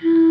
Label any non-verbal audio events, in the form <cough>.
Ciao. <laughs>